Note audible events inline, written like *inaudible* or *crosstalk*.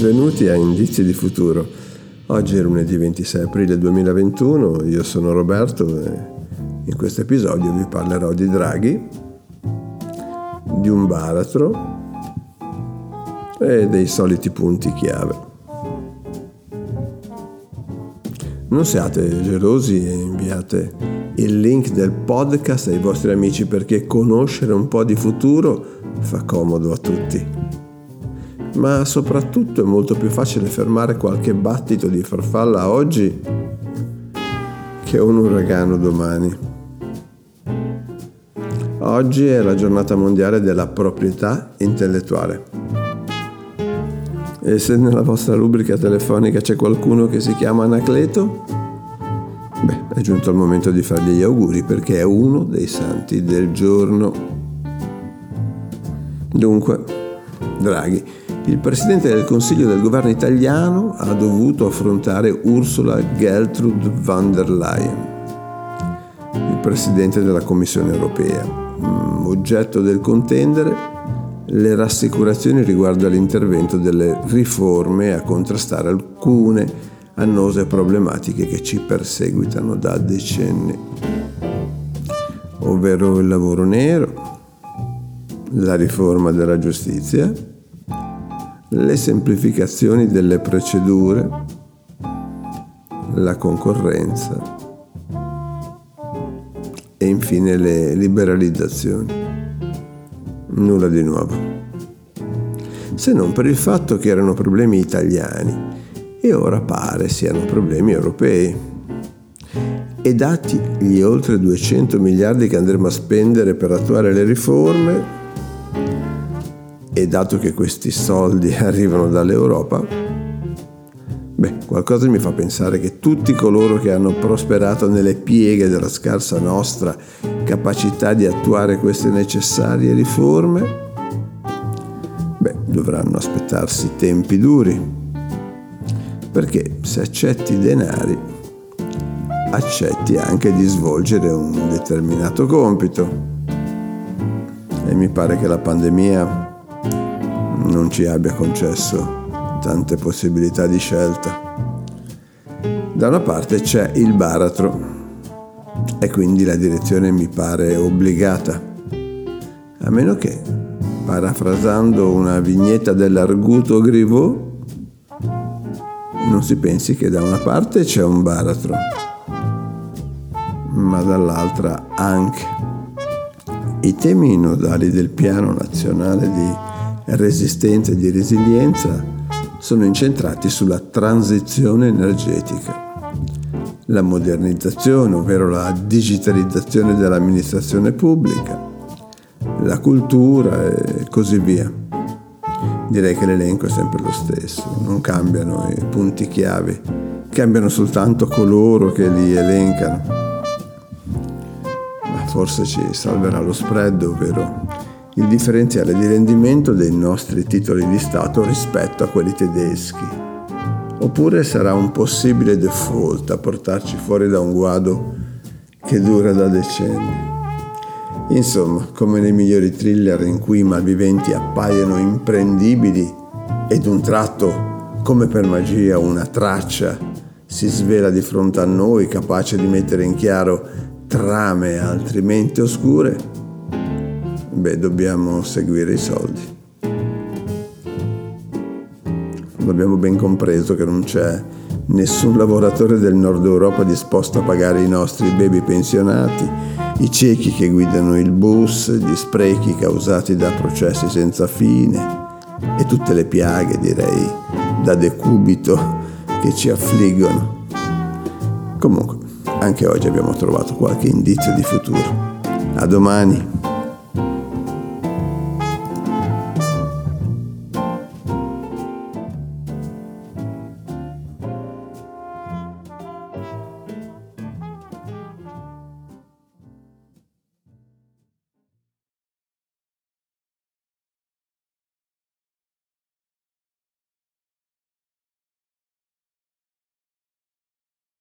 benvenuti a Indizi di Futuro. Oggi è lunedì 26 aprile 2021, io sono Roberto e in questo episodio vi parlerò di draghi, di un baratro e dei soliti punti chiave. Non siate gelosi e inviate il link del podcast ai vostri amici perché conoscere un po' di futuro fa comodo a tutti ma soprattutto è molto più facile fermare qualche battito di farfalla oggi che un uragano domani. Oggi è la giornata mondiale della proprietà intellettuale. E se nella vostra rubrica telefonica c'è qualcuno che si chiama Anacleto, beh, è giunto il momento di fargli gli auguri perché è uno dei santi del giorno. Dunque, Draghi, il Presidente del Consiglio del governo italiano ha dovuto affrontare Ursula Gertrude von der Leyen, il Presidente della Commissione europea. Mm, oggetto del contendere le rassicurazioni riguardo all'intervento delle riforme a contrastare alcune annose problematiche che ci perseguitano da decenni, ovvero il lavoro nero, la riforma della giustizia, le semplificazioni delle procedure, la concorrenza e infine le liberalizzazioni. Nulla di nuovo. Se non per il fatto che erano problemi italiani e ora pare siano problemi europei. E dati gli oltre 200 miliardi che andremo a spendere per attuare le riforme, e dato che questi soldi *laughs* arrivano dall'Europa, beh, qualcosa mi fa pensare che tutti coloro che hanno prosperato nelle pieghe della scarsa nostra capacità di attuare queste necessarie riforme, beh, dovranno aspettarsi tempi duri. Perché se accetti denari, accetti anche di svolgere un determinato compito. E mi pare che la pandemia non ci abbia concesso tante possibilità di scelta. Da una parte c'è il baratro e quindi la direzione mi pare obbligata, a meno che, parafrasando una vignetta dell'Arguto Griveau, non si pensi che da una parte c'è un baratro, ma dall'altra anche. I temi nodali del piano nazionale di resistenza e di resilienza sono incentrati sulla transizione energetica, la modernizzazione, ovvero la digitalizzazione dell'amministrazione pubblica, la cultura e così via. Direi che l'elenco è sempre lo stesso, non cambiano i punti chiave, cambiano soltanto coloro che li elencano. Ma forse ci salverà lo spread, ovvero il differenziale di rendimento dei nostri titoli di Stato rispetto a quelli tedeschi. Oppure sarà un possibile default a portarci fuori da un guado che dura da decenni. Insomma, come nei migliori thriller in cui i malviventi appaiono imprendibili ed un tratto, come per magia, una traccia si svela di fronte a noi capace di mettere in chiaro trame altrimenti oscure, beh, dobbiamo seguire i soldi. Abbiamo ben compreso che non c'è nessun lavoratore del nord Europa disposto a pagare i nostri baby pensionati, i ciechi che guidano il bus, gli sprechi causati da processi senza fine e tutte le piaghe, direi, da decubito che ci affliggono. Comunque, anche oggi abbiamo trovato qualche indizio di futuro. A domani!